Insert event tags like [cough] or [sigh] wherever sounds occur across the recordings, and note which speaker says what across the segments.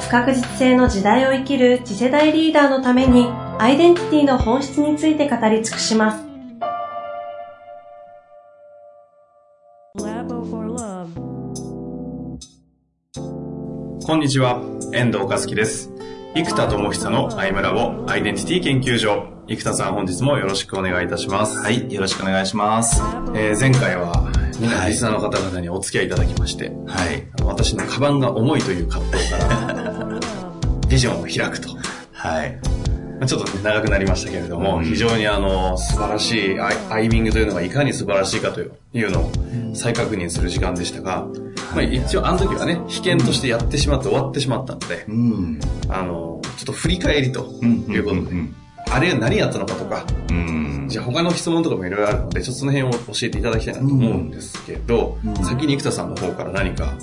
Speaker 1: 不確実性の時代を生きる次世代リーダーのためにアイデンティティの本質について語り尽くします。
Speaker 2: こんにちは、遠藤和樹です。生田智久のアイムラボアイデンティティ研究所。生田さん本日もよろしくお願いいたします。
Speaker 3: はい、よろしくお願いします。
Speaker 2: えー、前回は、リスナーの方々にお付き合いいただきまして、はい、私のカバンが重いという葛藤からビジョンを開くと。はい。ちょっと、ね、長くなりましたけれども、うん、非常にあの、素晴らしいアイアイミングというのがいかに素晴らしいかというのを再確認する時間でしたが、まあ一応あの時はね、被験としてやってしまって終わってしまったので、うん、あの、ちょっと振り返りということで、あれは何やったのかとか、うん、じゃあ他の質問とかもいろいろあるので、ちょっとその辺を教えていただきたいなと思うんですけど、先に生田さんの方から何か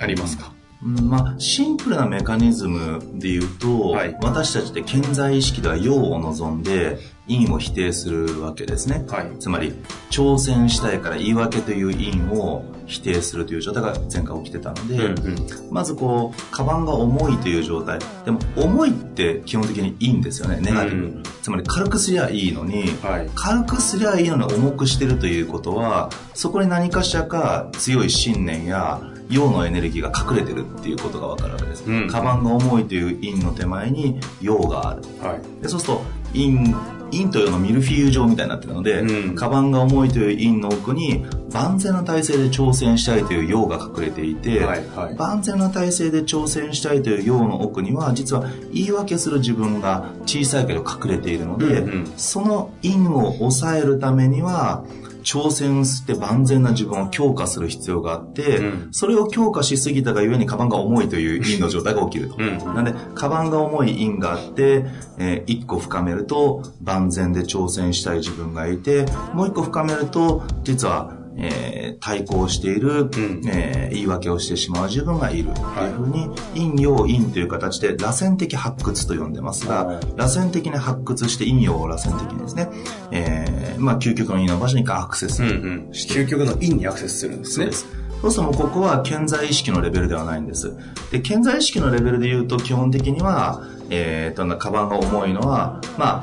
Speaker 2: ありますか、
Speaker 3: まあ、シンプルなメカニズムで言うと、はい、私たちって健在意識では陽を望んで陰を否定するわけですね、はい、つまり挑戦したいから言い訳という陰を否定するという状態が前回起きてたので、うんうん、まずこうカバンが重いという状態。でも重いって基本的にいいんですよね。ネガティブ、うん、つまり軽くすりゃいいのに、はい、軽くすりゃいいのに重くしてるということはそこに何かしらか強い信念や陽のエネルギーが隠れてるっていうことが分かるわけです、うん、カバンが重いという陰の手前に陽がある、はい、でそうすると陰陰と陽のミルフィーユ状みたいになってるので、うん、カバンが重いという陰の奥に万全な体制で挑戦したいという陽が隠れていて、はいはい、万全な体制で挑戦したいという陽の奥には実は言い訳する自分が小さいけど隠れているので、うんうん、その陰を抑えるためには挑戦して万全な自分を強化する必要があって、うん、それを強化しすぎたがゆえにカバンが重いという陰の状態が起きると。うん、なんで、カバンが重い陰があって、えー、一個深めると万全で挑戦したい自分がいて、もう一個深めると、実はえー、対抗している、うん、えー、言い訳をしてしまう自分がいるというふうに、陰陽陰という形で螺旋的発掘と呼んでますが、螺旋的に発掘して陰陽を螺旋的にですね、えー、まあ究極の陰の場所にアクセスして、うんうん、
Speaker 2: 究極の陰にアクセスするんですね。そうです。
Speaker 3: そうするとここは健在意識のレベルではないんです。で、健在意識のレベルで言うと基本的には、えー、と、カバンが重いのは、まあ、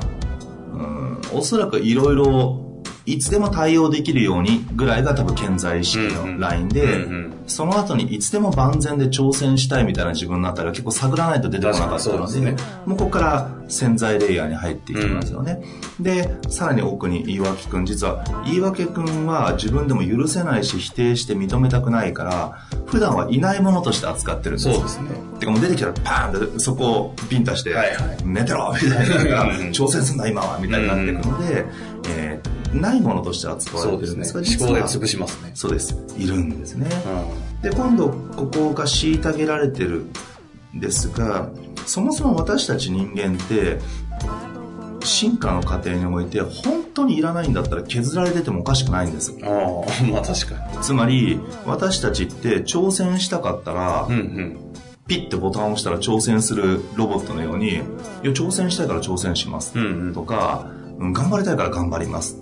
Speaker 3: うん、おそらくいろいろいつでも対応できるようにぐらいが多分健在意識のラインで、その後にいつでも万全で挑戦したいみたいな自分のあたりは結構探らないと出てこなかったので、ね、もうここから潜在レイヤーに入っていきますよね。うん、で、さらに奥に言い訳くん、実は言い訳くんは自分でも許せないし否定して認めたくないから、普段はいないものとして扱ってるんです
Speaker 2: そうですね。
Speaker 3: てかもう出てきたらパーンってそこをピンタして、はいはい、寝てろみたいな、挑戦すんだ今はみたいになっていくので、えーないものとして扱われてるんですが、
Speaker 2: そうですね、思考で潰しますね。
Speaker 3: そうです。いるんですね。うん、で、今度、ここが虐げられてるんですが、そもそも私たち人間って、進化の過程において本当にいらないんだったら削られててもおかしくないんです。
Speaker 2: ああ [laughs] まあ確か
Speaker 3: に。つまり私たちって挑戦したかったら、うんうん、ピッてボタンを押したら挑戦するロボットのようにいや挑戦したいから挑戦します、うんうん、とか頑張りたいから頑張ります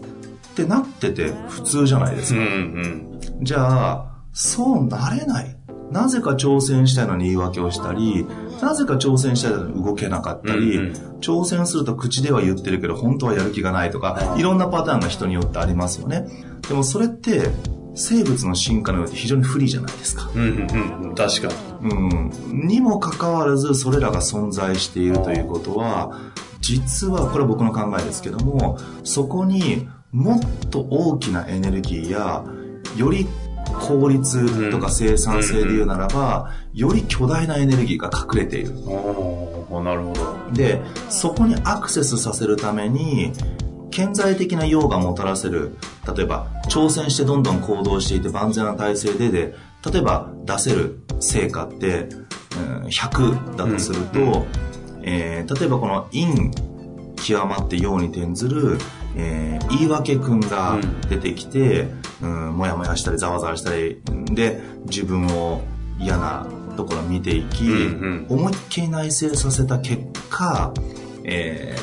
Speaker 3: ってなってて普通じゃないですか。うんうん、じゃあ、そうなれない。なぜか挑戦したいのに言い訳をしたり、なぜか挑戦したいのに動けなかったり、うんうん、挑戦すると口では言ってるけど本当はやる気がないとか、いろんなパターンが人によってありますよね。でもそれって、生物の進化によって非常に不利じゃないですか。うん
Speaker 2: うんうん、確か
Speaker 3: に。うん。にもかかわらず、それらが存在しているということは、実は、これは僕の考えですけども、そこにもっと大きなエネルギーやより効率とか生産性で言うならば、より巨大なエネルギーが隠れている。
Speaker 2: なるほど。
Speaker 3: で、そこにアクセスさせるために、顕在的な用がもたらせる、例えば、挑戦してどんどん行動していて万全な体制でで、例えば出せる成果って、100だとすると、うん、えー、例えばこの陰極まって陽に転ずる、えー、言い訳くんが出てきて、うん、うん、もやもやしたりざわざわしたりで自分を嫌なところ見ていき、うんうん、思いっきり内省させた結果、え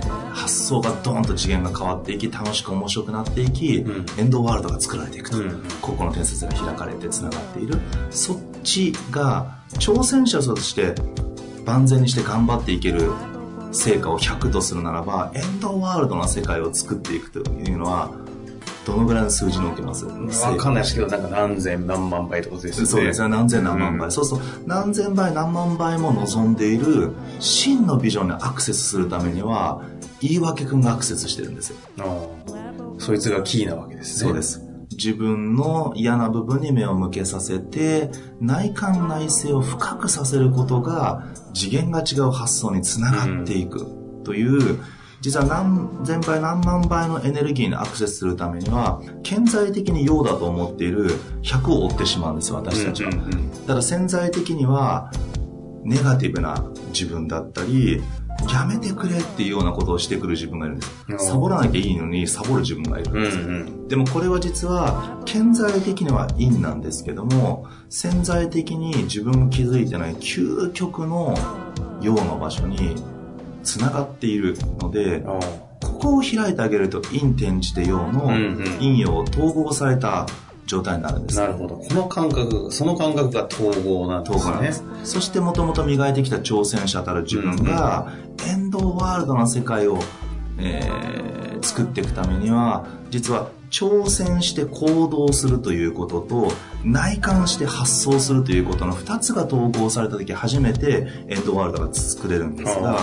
Speaker 3: ー、発想がドーンと次元が変わっていき楽しく面白くなっていき、うん、エンドワールドが作られていくと、うん、ここの伝説が開かれてつながっている。そっちが挑戦者として万全にして頑張っていける成果を100とするならばエンドワールドな世界を作っていくというのはどのぐらいの数字に置けます？
Speaker 2: わかんないですけど、なんか何千何万倍ってことですね。
Speaker 3: そうですね。何千何万倍。うん、そうそう。何千倍何万倍も望んでいる真のビジョンにアクセスするためには、言い訳くんがアクセスしてるんですよ。
Speaker 2: そいつがキーなわけです
Speaker 3: ね。そうです。自分の嫌な部分に目を向けさせて、内観内省を深くさせることが、次元が違う発想につながっていく。という、うん実は何千倍何万倍のエネルギーにアクセスするためには顕在的に陽だと思っている100を追ってしまうんですよ私たちは、うんうんうん、ただ潜在的にはネガティブな自分だったりやめてくれっていうようなことをしてくる自分がいるんです。サボらなきゃいいのにサボる自分がいるんです。うんうん、でもこれは実は顕在的には陰なんですけども潜在的に自分が気づいてない究極の陽の場所につながっているので、ここを開いてあげると陰転じて陽の陰陽統合された状態になるんです、
Speaker 2: なるほど。この感覚、その感覚が統合なんですね。です。
Speaker 3: そしてもともと磨いてきた挑戦者たる自分が、エンドワールドな世界を、えー、作っていくためには、実は挑戦して行動するということと内観して発想するということの2つが統合された時初めてエンドワールドが作れるんですが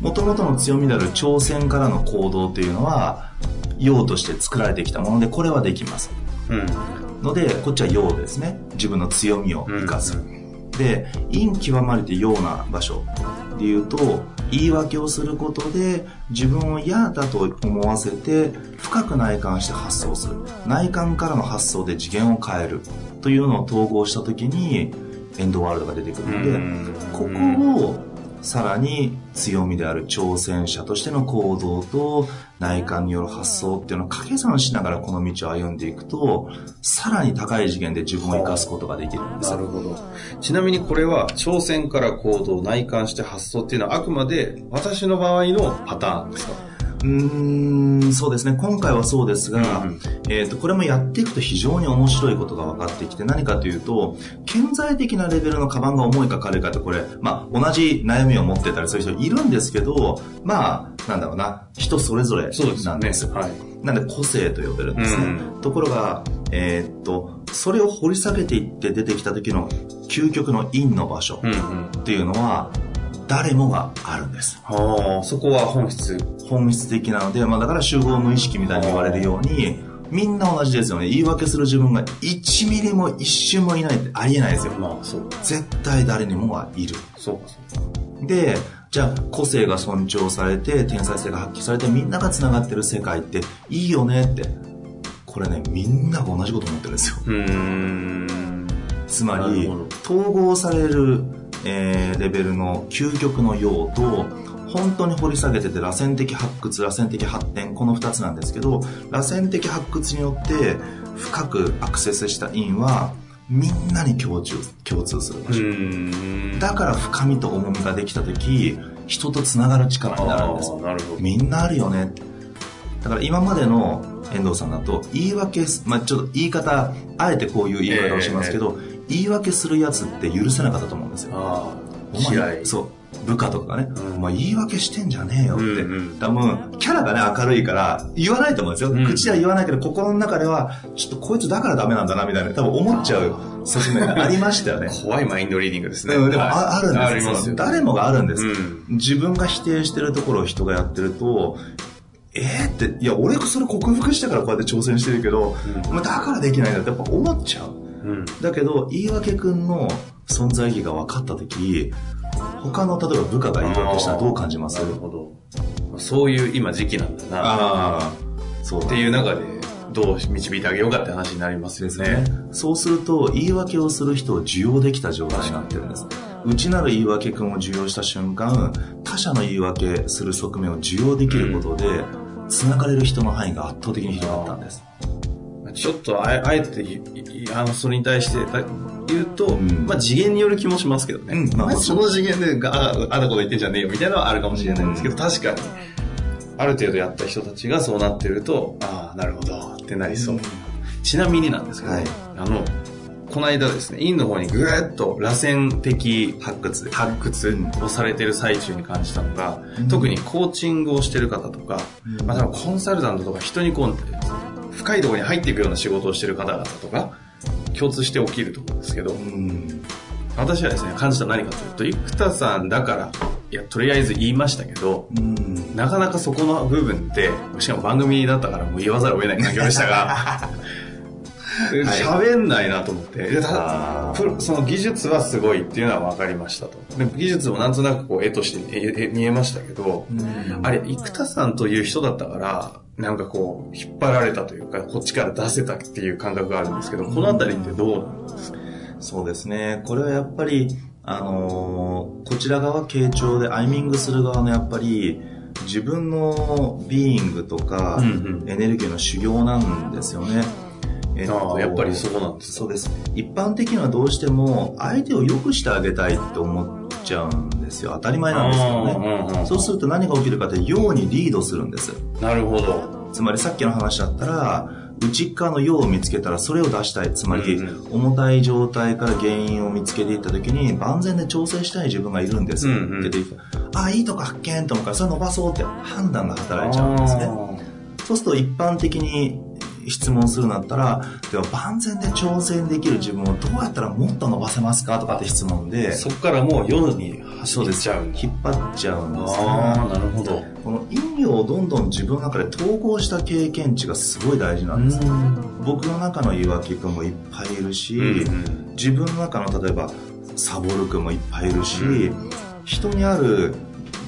Speaker 3: もともとの強みである挑戦からの行動というのは用として作られてきたものでこれはできます、うん、のでこっちは用ですね。自分の強みを生かす、うん、で陰極まれてような場所でいうと言い訳をすることで自分を嫌だと思わせて深く内観して発想する。内観からの発想で次元を変える。というのを統合した時にエンドワールドが出てくるのでここをさらに強みである挑戦者としての行動と内観による発想っていうのを掛け算しながらこの道を歩んでいくと、さらに高い次元で自分を生かすことができるんです
Speaker 2: なるほど。ちなみにこれは挑戦から行動、内観して発想っていうのはあくまで私の場合のパターンですか？
Speaker 3: うんそうですね。今回はそうですが、うん、えーと、これもやっていくと非常に面白いことが分かってきて何かというと顕在的なレベルのカバンが重いか軽いかってこれ、まあ、同じ悩みを持ってたりする人いるんですけどまあなんだろうな。人それぞれなんですよ、ね、はい、なんで個性と呼べるんですね、うん、ところがえー、っとそれを掘り下げていって出てきた時の究極の陰の場所っていうのは、うんうん誰もがあるんです。
Speaker 2: はあ、そこは本質。
Speaker 3: 本質的なので、まあだから集合無意識みたいに言われるように、みんな同じですよね。言い訳する自分が1ミリも一瞬もいないってありえないですよ。まあそう。絶対誰にもがいる。
Speaker 2: そうかそう
Speaker 3: か。で、じゃあ個性が尊重されて、天才性が発揮されて、みんなが繋がってる世界っていいよねって。これね、みんなが同じこと思ってるんですよ。うん。つまり、統合されるえー、レベルの究極の用と本当に掘り下げてて螺旋的発掘螺旋的発展この2つなんですけど螺旋的発掘によって深くアクセスした因はみんなに共通共通する場所。だから深みと重みができた時人とつながる力になるんです。なるほど。みんなあるよね。だから今までの遠藤さんだと言い訳、まあ、ちょっと言い方あえてこういう言い方をしますけど、えー言い訳するやつって許せなかったと思うんですよ。そう。部下とかがね、うん、お前言い訳してんじゃねえよって、うんうん、多分、キャラがね、明るいから言わないと思うんですよ。うん、口では言わないけど、心の中では、ちょっとこいつだからダメなんだな、みたいな、多分思っちゃう側面がありましたよね。[laughs]
Speaker 2: 怖いマインドリーディングですね。
Speaker 3: うん、でもあ,、あるんですよ。誰もがあるんです、うん、自分が否定してるところを人がやってると、えー、って、いや、俺それ克服したからこうやって挑戦してるけど、うん、だからできないんだってやっぱ思っちゃう。だけど、言い訳くんの存在意義が分かった時他の例えば部下が言い訳したらどう感じます？なるほ
Speaker 2: ど。そういう今時期なんだな。ああ。そう。っていう中で、どう導いてあげようかって話になりますよね。
Speaker 3: そうすると、言い訳をする人を受容できた状態になってるんです。内なる言い訳君を受容した瞬間、他者の言い訳する側面を受容できることで、繋がれる人の範囲が圧倒的に広がったんです。
Speaker 2: ちょっとあえてあのそれに対して言うと、うん、まあ次元による気もしますけどね。うん、まあ、その次元でああだこと言ってんじゃねえよみたいなのはあるかもしれないんですけど、確かに、ある程度やった人たちがそうなってると、ああ、なるほどってなりそう。ちなみになん。ですけど、はい、あの、この間ですね、院の方にぐーっと螺旋的発掘、発掘をされてる最中に感じたのが、うん、特にコーチングをしてる方とか、うん、まあ多分コンサルタントとか人にこう、深いところに入っていくような仕事をしてる方々とか、共通して起きると思うんですけど、うん、私はですね、感じた何かというと、生田さんだから、いや、とりあえず言いましたけど、うん、なかなかそこの部分って、しかも番組だったからもう言わざるを得ない環境でしたが、[laughs] 喋んないなと思って。でその技術はすごいっていうのは分かりましたと。で技術もなんとなくこう絵として見えましたけど、あれ、生田さんという人だったから、なんかこう、引っ張られたというか、こっちから出せたっていう感覚があるんですけど、このあたりってどうなんですか？
Speaker 3: そうですね。これはやっぱり、あのー、こちら側傾聴でアイミングする側のやっぱり、自分のビーイングとか、エネルギーの修行なんですよね。
Speaker 2: えっと、やっぱりそうなんです
Speaker 3: そうです。一般的にはどうしても相手を良くしてあげたいって思っちゃうんですよ。当たり前なんですけどね。うんうん、そうすると何が起きるかって、ようにリードするんです。
Speaker 2: なるほど。
Speaker 3: つまりさっきの話だったら、内側の用を見つけたらそれを出したい。つまり、重たい状態から原因を見つけていった時に、万全で調整したい自分がいるんです。うんうん、あ、いいとこ発見と思うから、それ伸ばそうって判断が働いちゃうんですね。そうすると一般的に質問するんだったら、では万全で挑戦できる自分をどうやったらもっと伸ばせますかとかって質問で。
Speaker 2: そこからもう夜に走っちゃう。
Speaker 3: 引っ張っちゃうんですね。
Speaker 2: ああ、なるほど。
Speaker 3: この意味をどんどん自分の中で統合した経験値がすごい大事なんです。僕の中の岩木君もいっぱいいるし、自分の中の例えばサボル君もいっぱいいるし、人にある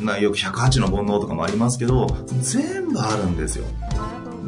Speaker 3: なよく108の煩悩とかもありますけど全部あるんですよ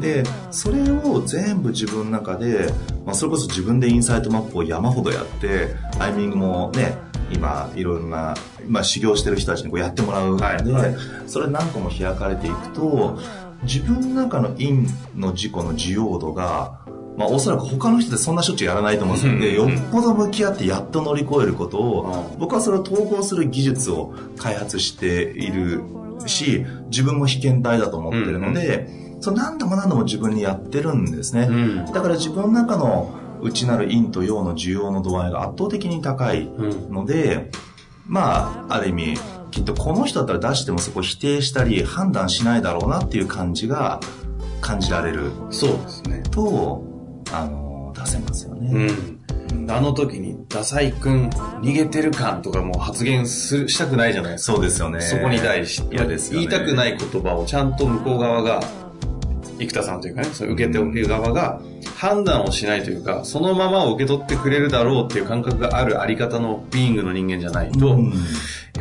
Speaker 3: でそれを全部自分の中で、まあ、それこそ自分でインサイトマップを山ほどやってタイミングもね今いろんな、まあ、修行してる人たちにこうやってもらうので、はい、それ何個も開かれていくと自分の中の陰の自己の需要度がまあ、おそらく他の人でそんなしょっちゅうやらないと思うんですけど、よっぽど向き合ってやっと乗り越えることを、僕はそれを統合する技術を開発しているし、自分も被験体だと思ってるので、そう何度も何度も自分にやってるんですね、うん、だから自分の中の内なる陰と陽の需要の度合いが圧倒的に高いので、うん、まあある意味きっとこの人だったら出してもそこ否定したり判断しないだろうなっていう感じが感じられる
Speaker 2: そうですね。
Speaker 3: とあの出せますよね、
Speaker 2: うん、あの時に「ダサい君逃げてる感」とかも発言すしたくないじゃないです
Speaker 3: か。そうですよね
Speaker 2: そこに対して嫌です、ね、言いたくない言葉をちゃんと向こう側が生田さんというかね、そ受けておる側が判断をしないというか、そのまま受け取ってくれるだろうっていう感覚があるあり方のビーイングの人間じゃないと、うん、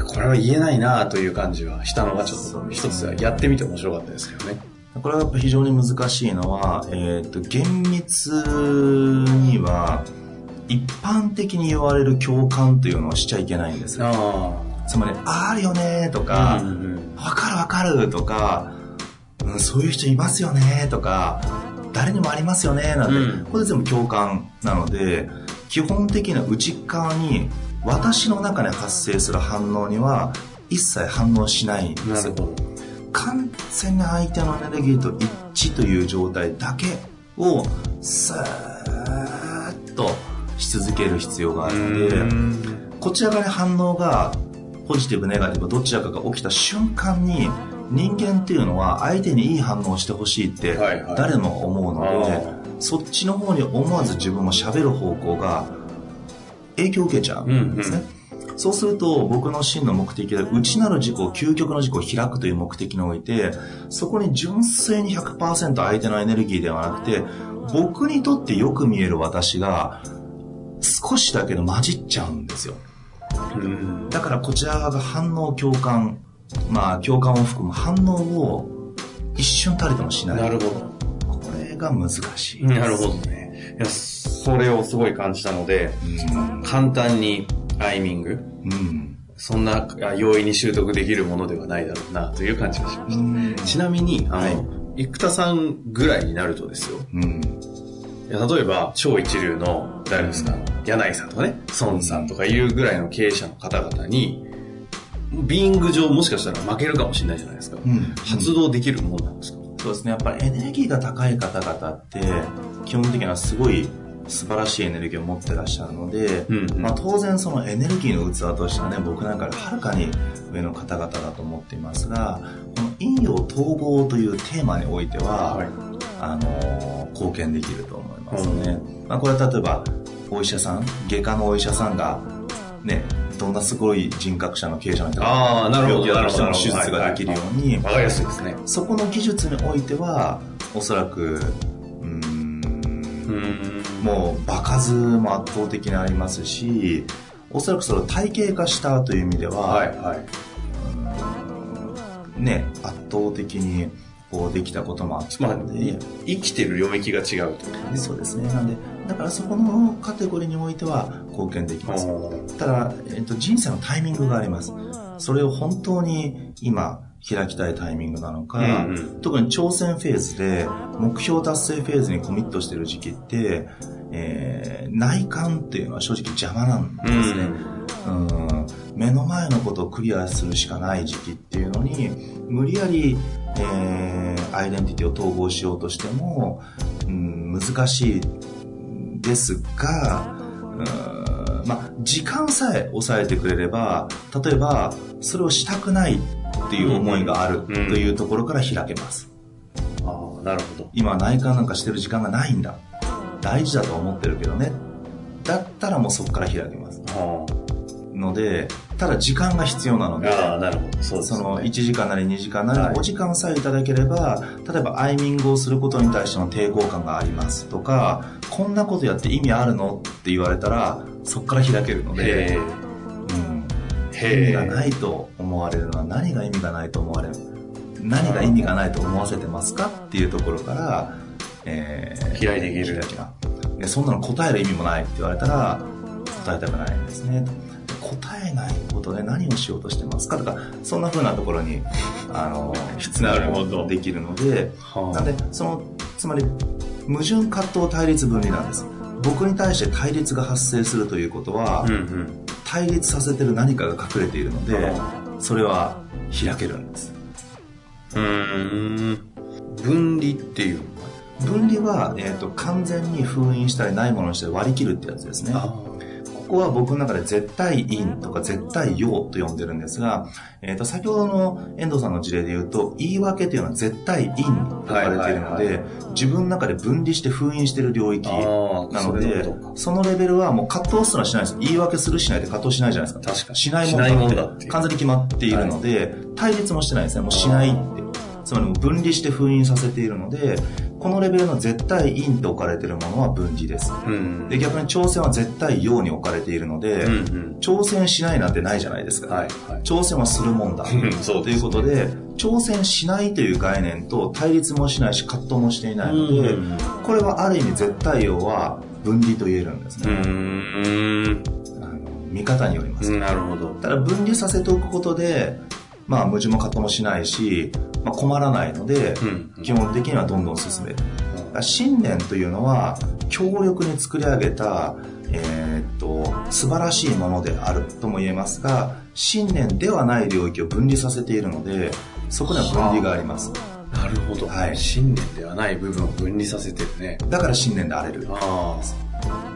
Speaker 2: これは言えないなという感じはしたのがちょっと一つやってみて面白かったですけどね。
Speaker 3: これはやっぱ非常に難しいのは、えっ、ー、と、厳密には、一般的に言われる共感というのをしちゃいけないんですよ。つまり、あるよねとか、わ、うんうん、かるわかるとか、うん、そういう人いますよねとか、誰にもありますよねなんて、うん、これ全部共感なので、基本的な内側に私の中で発生する反応には一切反応しないんですよ。完全に相手のエネルギーと一致という状態だけをスーッとし続ける必要があるので、こちら側に反応がポジティブネガティブどちらかが起きた瞬間に人間っていうのは相手にいい反応をしてほしいって誰も思うので、はいはい、そっちの方に思わず自分も喋る方向が影響を受けちゃうんですね。うんうん、そうすると僕の真の目的で内なる自己究極の自己を開くという目的においてそこに純粋に100%相手のエネルギーではなくて僕にとってよく見える私が少しだけど混じっちゃうんですよ。だからこちら側が反応共感まあ、共感を含む反応を一瞬たりともしない。
Speaker 2: なるほ
Speaker 3: ど。これが難しい。
Speaker 2: なるほどね。いや、それをすごい感じたので、簡単にアイミング、うん、そんな容易に習得できるものではないだろうなという感じがしました。ちなみに、あの、はい、生田さんぐらいになるとですよ。うん、いや例えば、超一流の、誰ですか、柳井さんとかね、孫さんとかいうぐらいの経営者の方々に、ビーイング上もしかしたら負けるかもしれないじゃないですか。うん、発動できるものなんですか、
Speaker 3: そうですね。やっぱりエネルギーが高い方々って、基本的にはすごい素晴らしいエネルギーを持ってらっしゃるので、うんうん、まあ、当然そのエネルギーの器としてはね、僕なんかよりはるかに上の方々だと思っていますが、この陰陽統合というテーマにおいては、はい、あのー、貢献できると思いますね。うん、まあ、これは例えば、お医者さん、外科のお医者さんが、ね、どんなすごい人格者の経営者の人が病気をしても手術ができるように、
Speaker 2: わ、かりやすいですね。
Speaker 3: そこの技術においては、おそらく、うん、もう場数も圧倒的にありますし、おそらくそれを体系化したという意味では、はいはい、ね、圧倒的にこうできたこともあって、まあ、
Speaker 2: 生きてる領域が違うと
Speaker 3: ね。そうですね。なんで、だからそこのカテゴリーにおいては貢献できます。ただ、えっと、人生のタイミングがあります。それを本当に今開きたいタイミングなのか、うんうん、特に挑戦フェーズで目標達成フェーズにコミットしてる時期って、えー、内観っていうのは正直邪魔なんですね。うん、うん目の前のことをクリアするしかない時期っていうのに、無理やり、えー、アイデンティティを統合しようとしても、うん、難しいですが、うんまあ、時間さえ抑えてくれれば、例えば、それをしたくないっていう思いがあるというところから開けます。
Speaker 2: うんうん、ああ、なるほど。
Speaker 3: 今内観なんかしてる時間がないんだ。大事だと思ってるけどね。だったらもうそこから開けます。ので、ただ時間が必要なので、
Speaker 2: あなるほど。そ、
Speaker 3: ね、その1時間なり2時間なりお時間さえいただければ、例えばアイミングをすることに対しての抵抗感がありますとか、こんなことやって意味あるのって言われたら、そこから開けるので、うん、意味がないと思われるのは何が意味がないと思われる何が意味がないと思わせてますかっていうところから、
Speaker 2: えー、開いていける。
Speaker 3: そんなの答える意味もないって言われたら、答えたくないんですね。答えないで何をしようとしてますかとか、そんな風なところに、あの、質問できるので、なんで、その、つまり、矛盾葛藤対立分離なんです。僕に対して対立が発生するということは、うんうん、対立させてる何かが隠れているので、それは開けるんです。
Speaker 2: うん。分離っていう
Speaker 3: 分離は、えーと、完全に封印したりないものにして割り切るってやつですね。ここは僕の中で絶対陰とか絶対陽と呼んでるんですが、えっ、ー、と、先ほどの遠藤さんの事例で言うと、言い訳というのは絶対陰と呼ばれているので、自分の中で分離して封印している領域なので、そのレベルはもう葛藤すらしないです。言い訳するしないで葛藤しないじゃないですか。
Speaker 2: 確かに。
Speaker 3: しないもんだって完全に決まっているので、対立もしてないですね。もうしないって。つまり分離して封印させているので、このレベルの絶対陰と置かれているものは分離です。うん、で逆に挑戦は絶対陽に置かれているので、うんうん、挑戦しないなんてないじゃないですか。はいはい、挑戦はするもんだ。そうということで、挑戦しないという概念と対立もしないし葛藤もしていないので、うん、これはある意味絶対陽は分離と言えるんですね。うん見方によります。
Speaker 2: なるほど。
Speaker 3: ただ分離させておくことで、まあ矛盾も葛藤もしないし、まあ、困らないので、うん、基本的にはどんどん進める。信念というのは強力に作り上げた、えー、っと素晴らしいものであるとも言えますが信念ではない領域を分離させているのでそこには分離があります。
Speaker 2: なるほど、はい、信念ではない部分を分離させてるね。
Speaker 3: だから信念であれる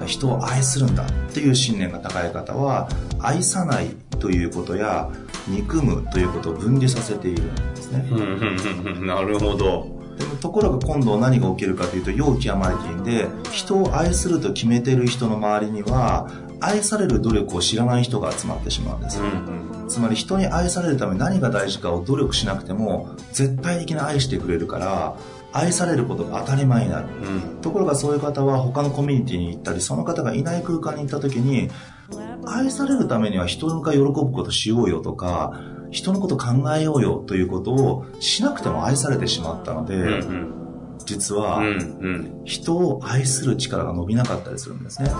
Speaker 3: 人を愛するんだっていう信念が高い方は愛さないということや憎むということを分離させているんですね。
Speaker 2: なるほど。
Speaker 3: でもところが今度何が起きるかというと、陽気アマリティンで、人を愛すると決めてる人の周りには、愛される努力を知らない人が集まってしまうんです、うんうん、つまり人に愛されるために何が大事かを努力しなくても絶対的に愛してくれるから愛されることが当たり前になる、うん、ところがそういう方は他のコミュニティに行ったりその方がいない空間に行った時に愛されるためには人が喜ぶことしようよとか、人のこと考えようよということをしなくても愛されてしまったので、うんうん、実は、人を愛する力が伸びなかったりするんですね。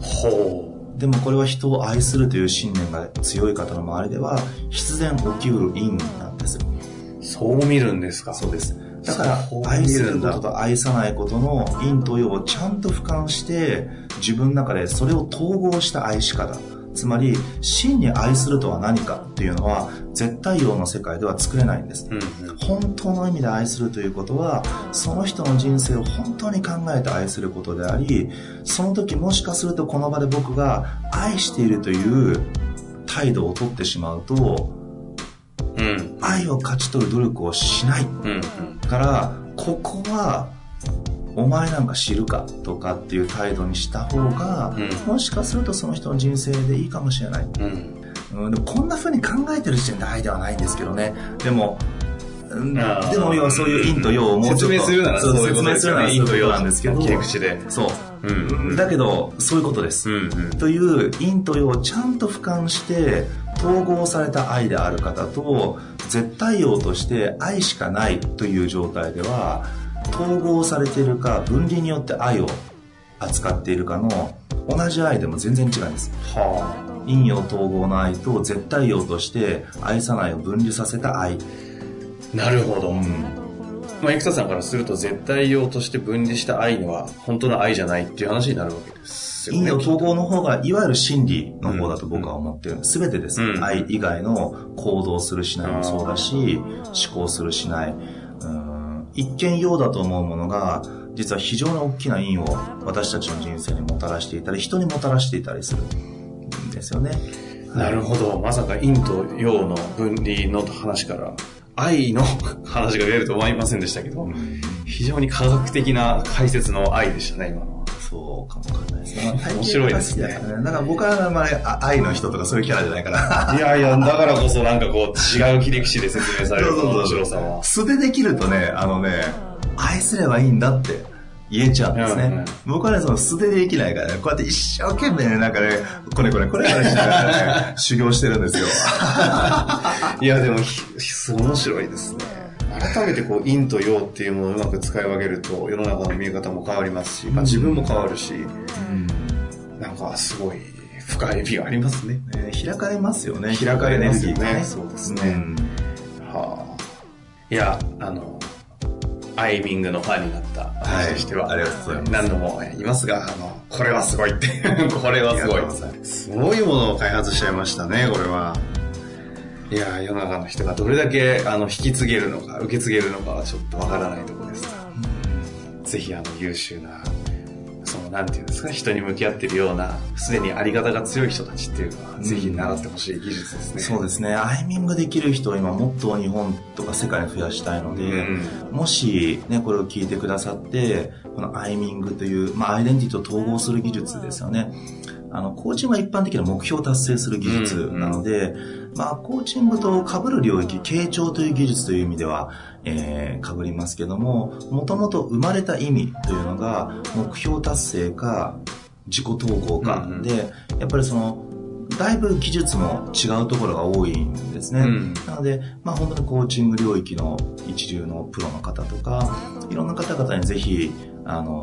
Speaker 2: ほ
Speaker 3: でもこれは人を愛するという信念が強い方の周りでは、必然起きうる因なんです。
Speaker 2: そう見るんですか
Speaker 3: そうです。だから、愛することと愛さないことの因と陽をちゃんと俯瞰して、自分の中でそれを統合した愛し方。つまり、真に愛するとは何かっていうのは、絶対陽の世界では作れないんです、うんうん。本当の意味で愛するということは、その人の人生を本当に考えて愛することであり、その時もしかするとこの場で僕が愛しているという態度をとってしまうと、うん、愛を勝ち取る努力をしない。うんうん、から、ここは、お前なんか知るかとかっていう態度にした方が、うん、もしかするとその人の人生でいいかもしれない。うん、うん、でもこんな風に考えてる時点で愛ではないんですけどね。でも、でも要はそういう陰と陽をもうちょっと。説明するならそう説明するなら陰と陽なんですけど。
Speaker 2: 切り口で。
Speaker 3: そう、う。んだけどそういうことです、うんうん、という陰と陽をちゃんと俯瞰して統合された愛である方と絶対陽として愛しかないという状態では統合されているか分離によって愛を扱っているかの同じ愛でも全然違うんです。はあ、陰陽統合の愛と絶対陽として愛さないを分離させた愛。
Speaker 2: なるほど。うん、まあ、生田さんからすると絶対陽として分離した愛には本当の愛じゃないっていう話になるわけです
Speaker 3: よね。陰陽統合の方がいわゆる真理の方だと僕は思ってる。す、べ、てです、うん、愛以外の行動するしないもそうだし、思考するしない。一見陽だと思うものが、実は非常に大きな因を私たちの人生にもたらしていたり、人にもたらしていたりするんですよね。
Speaker 2: なるほど。まさか陰と陽の分離の話から、愛の話が出ると思いませんでしたけど、うん、非常に科学的な解説の愛でしたね、今の。
Speaker 3: そうかもわかんないですね。
Speaker 2: 面白いですね。
Speaker 3: だから僕はあまり愛の人とかそういうキャラじゃないから。[laughs]
Speaker 2: いやいや、だからこそなんかこう違う切り口で説明される面白さは。
Speaker 3: 素でできるとね、あのね、愛すればいいんだって言えちゃうんですね。うんうん、僕はね、その素手でできないからね、こうやって一生懸命ね、なんかね、これこれこれこれしながらね、[laughs] 修行してるんですよ。[laughs]
Speaker 2: いや、でも、面白いですね。改めてこう、陰と陽っていうものをうまく使い分けると、世の中の見え方も変わりますし、まあ、自分も変わるし、うん、なんかすごい深い意味がありますね。
Speaker 3: えー、開かれますよね。
Speaker 2: 開かれますよね。そうですね。うん、はあ。いや、あの、アイミングのファンになった私としては、
Speaker 3: はい、ありがとうございます。
Speaker 2: 何度も言いますが、あの、これはすごいって。[laughs] これはすごい。すごいものを開発しちゃいましたね、これは。いや世の中の人がどれだけあの引き継げるのか受け継げるのかはちょっとわからないところですが、うん、ぜひあの優秀なそのなんていうんですか人に向き合っているようなすでにあり方が強い人たちっていうのは、うん、ぜひ習ってほしい技術ですね。
Speaker 3: そうですね。アイミングできる人を今もっと日本とか世界に増やしたいので、うん、もしねこれを聞いてくださってこのアイミングという、まあ、アイデンティティと統合する技術ですよねあの、コーチングは一般的な目標を達成する技術なので、うんうん、まあ、コーチングと被る領域、傾聴という技術という意味では、えー、被りますけども、もともと生まれた意味というのが、目標達成か、自己統合か、うんうん、で、やっぱりその、だいぶ技術も違うところが多いんですね。うん、なので、まあ本当にコーチング領域の一流のプロの方とか、いろんな方々にぜひ、あの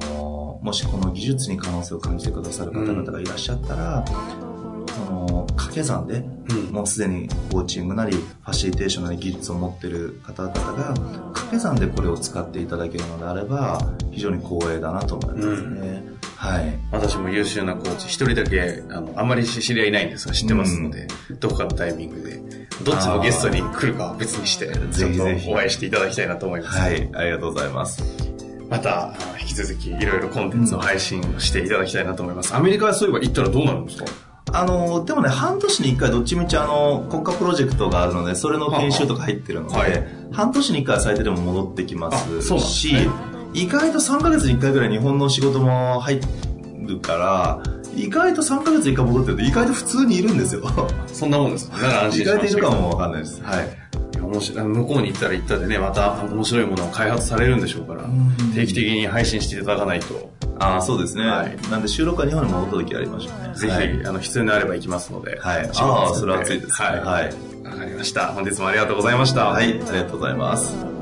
Speaker 3: もしこの技術に可能性を感じてくださる方々がいらっしゃったら、その掛け算で、もうすでにコーチングなりファシリテーションなり技術を持ってる方々が掛け算でこれを使っていただけるのであれば非常に光栄だなと思いますね、うん、はい、
Speaker 2: 私も優秀なコーチ一人だけあのあんまり知り合いないんですが知ってますので、うん、どこかのタイミングでどっちのゲストに来るかは別にしてぜひぜひ。お会いしていただきたいなと思います、
Speaker 3: はい。ありがとうございます。
Speaker 2: また、引き続きいろいろコンテンツを配信していただきたいなと思います。アメリカはそういえば行ったらどうなるんですか？
Speaker 3: あの、でもね、半年に一回どっちみちあの、国家プロジェクトがあるので、それの研修とか入ってるので、はい、半年に一回最低でも戻ってきますし、ね、意外と3ヶ月に1回ぐらい日本の仕事も入るから、意外と3ヶ月に1回戻ってると意外と普通にいるんですよ。
Speaker 2: そんなもんですか？
Speaker 3: 意外といるかもわかんないです。はい。
Speaker 2: 面白い向こうに行ったら行ったでねまた面白いものを開発されるんでしょうから、定期的に配信していただかないと。
Speaker 3: ああそうですね、はい、なんで収録は日本に戻った時ありましょうね。
Speaker 2: ぜひ、はい、あの必要になれば行きますので
Speaker 3: はい。ああそれは熱いです
Speaker 2: はい、はい、わかりました。本日もありがとうございました。
Speaker 3: はい。ありがとうございます